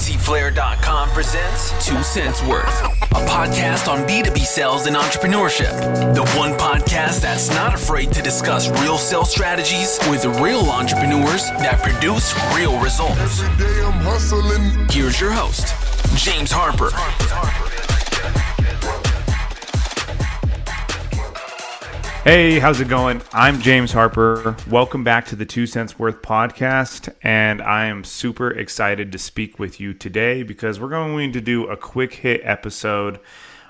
FinancyFlare.com presents Two Cents Worth, a podcast on B2B sales and entrepreneurship. The one podcast that's not afraid to discuss real sales strategies with real entrepreneurs that produce real results. Here's your host, James Harper. Hey, how's it going? I'm James Harper. Welcome back to the Two Cents Worth podcast. And I am super excited to speak with you today because we're going to do a quick hit episode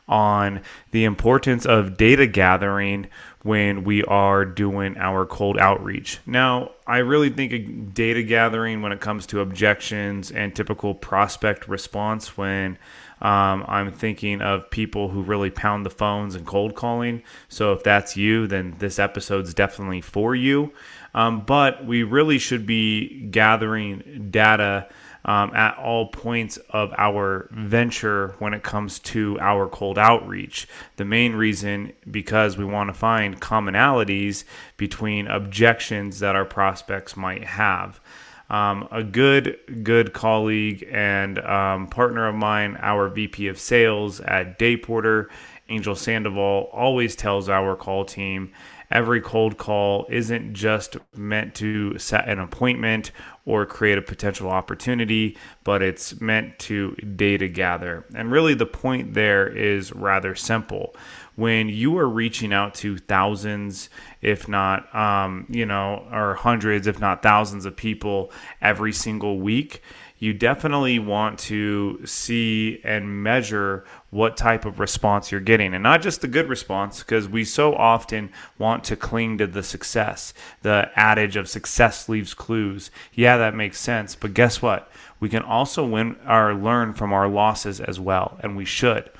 on the importance of data gathering when we are doing our cold outreach. Now, I really think data gathering when it comes to objections and typical prospect response when um, I'm thinking of people who really pound the phones and cold calling. So if that's you, then this episode's definitely for you. Um, but we really should be gathering data um, at all points of our venture when it comes to our cold outreach. The main reason because we want to find commonalities between objections that our prospects might have. Um, a good good colleague and um, partner of mine, our VP of Sales at Dayporter, Angel Sandoval, always tells our call team every cold call isn't just meant to set an appointment or create a potential opportunity, but it's meant to data gather. And really, the point there is rather simple. When you are reaching out to thousands, if not, um, you know, or hundreds, if not thousands of people every single week, you definitely want to see and measure what type of response you're getting. And not just the good response because we so often want to cling to the success. The adage of success leaves clues. Yeah that makes sense but guess what? We can also win or learn from our losses as well and we should.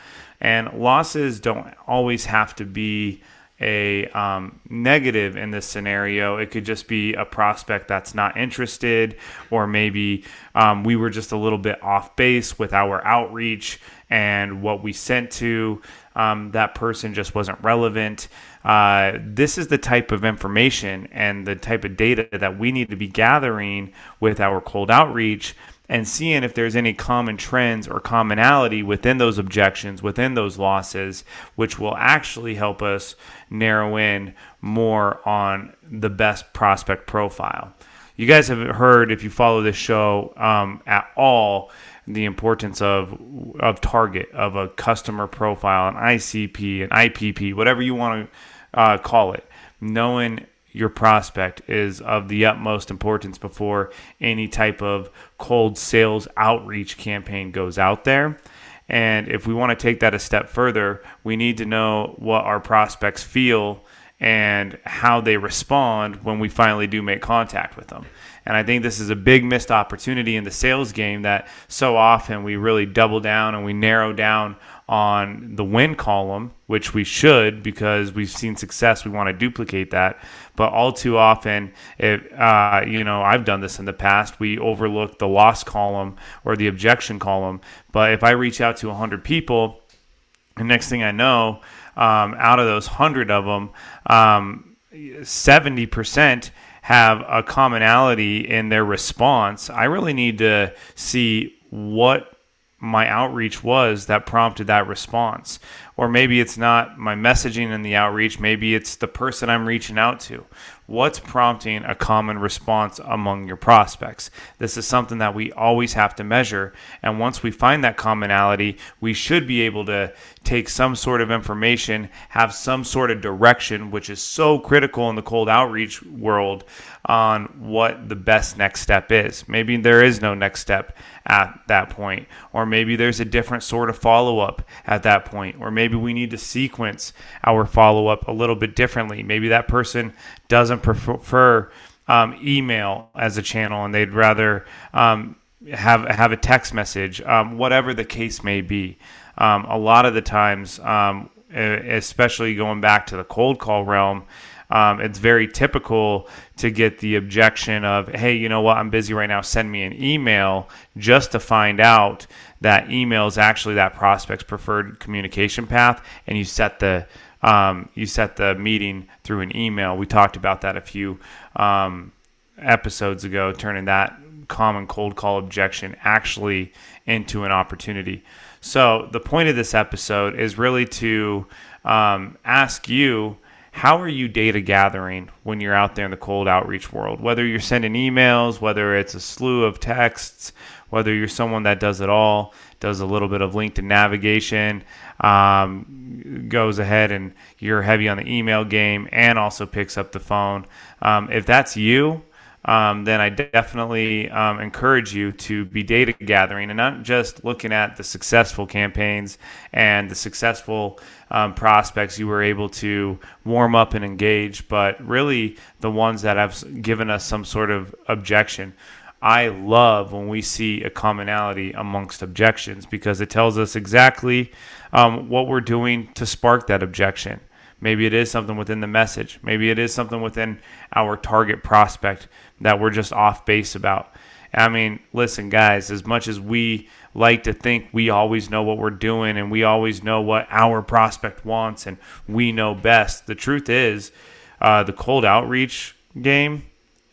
And losses don't always have to be a um, negative in this scenario. It could just be a prospect that's not interested, or maybe um, we were just a little bit off base with our outreach and what we sent to um, that person just wasn't relevant. Uh, this is the type of information and the type of data that we need to be gathering with our cold outreach and seeing if there's any common trends or commonality within those objections, within those losses, which will actually help us narrow in more on the best prospect profile. You guys have heard, if you follow this show um, at all, the importance of of target of a customer profile, an ICP, an IPP, whatever you want to uh, call it. Knowing your prospect is of the utmost importance before any type of cold sales outreach campaign goes out there. And if we want to take that a step further, we need to know what our prospects feel and how they respond when we finally do make contact with them. And I think this is a big missed opportunity in the sales game that so often we really double down and we narrow down on the win column, which we should because we've seen success. We want to duplicate that. But all too often, it, uh, you know, I've done this in the past. We overlook the loss column or the objection column. But if I reach out to 100 people, the next thing I know, um, out of those 100 of them, um, 70% have a commonality in their response. I really need to see what my outreach was that prompted that response. Or maybe it's not my messaging in the outreach, maybe it's the person I'm reaching out to. What's prompting a common response among your prospects? This is something that we always have to measure. And once we find that commonality, we should be able to take some sort of information, have some sort of direction, which is so critical in the cold outreach world on what the best next step is. Maybe there is no next step at that point, or maybe there's a different sort of follow up at that point, or maybe we need to sequence our follow up a little bit differently. Maybe that person doesn't prefer um, email as a channel and they'd rather um, have have a text message, um, whatever the case may be. Um, a lot of the times, um, especially going back to the cold call realm, um, it's very typical to get the objection of, hey, you know what, I'm busy right now, send me an email just to find out that email is actually that prospect's preferred communication path, and you set the um, you set the meeting through an email. We talked about that a few um, episodes ago, turning that common cold call objection actually into an opportunity. So, the point of this episode is really to um, ask you how are you data gathering when you're out there in the cold outreach world? Whether you're sending emails, whether it's a slew of texts, whether you're someone that does it all, does a little bit of LinkedIn navigation, um, goes ahead and you're heavy on the email game and also picks up the phone. Um, if that's you, um, then I definitely um, encourage you to be data gathering and not just looking at the successful campaigns and the successful um, prospects you were able to warm up and engage, but really the ones that have given us some sort of objection. I love when we see a commonality amongst objections because it tells us exactly um, what we're doing to spark that objection. Maybe it is something within the message. Maybe it is something within our target prospect that we're just off base about. I mean, listen, guys, as much as we like to think we always know what we're doing and we always know what our prospect wants and we know best, the truth is uh, the cold outreach game,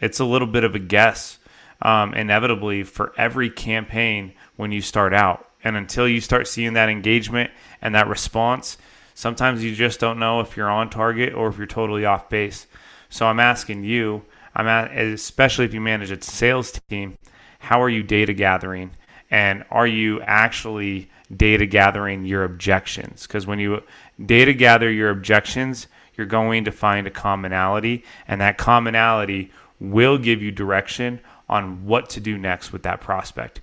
it's a little bit of a guess, um, inevitably, for every campaign when you start out. And until you start seeing that engagement and that response, Sometimes you just don't know if you're on target or if you're totally off base. So I'm asking you, I'm at, especially if you manage a sales team, how are you data gathering? And are you actually data gathering your objections? Because when you data gather your objections, you're going to find a commonality, and that commonality will give you direction on what to do next with that prospect.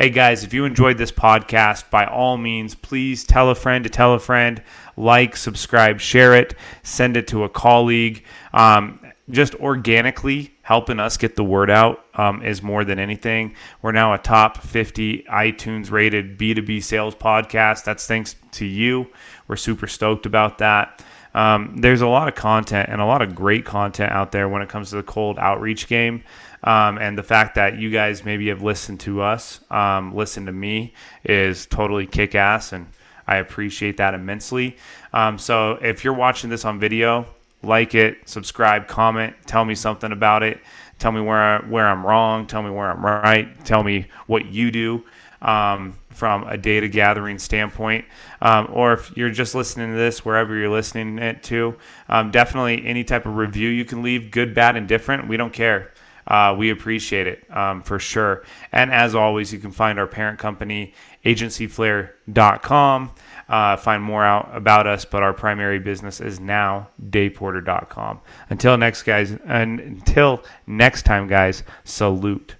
Hey guys, if you enjoyed this podcast, by all means, please tell a friend to tell a friend, like, subscribe, share it, send it to a colleague. Um, just organically helping us get the word out um, is more than anything. We're now a top 50 iTunes rated B2B sales podcast. That's thanks to you. We're super stoked about that. Um, there's a lot of content and a lot of great content out there when it comes to the cold outreach game. Um, and the fact that you guys maybe have listened to us, um, listened to me, is totally kick ass. And I appreciate that immensely. Um, so if you're watching this on video, like it, subscribe, comment, tell me something about it. Tell me where I, where I'm wrong. Tell me where I'm right. Tell me what you do um, from a data gathering standpoint. Um, or if you're just listening to this wherever you're listening it to, um, definitely any type of review you can leave, good, bad, and different. We don't care. Uh, we appreciate it um, for sure. And as always, you can find our parent company, agencyflair.com. Uh, find more out about us, but our primary business is now dayporter.com. Until next guys, and until next time, guys, salute.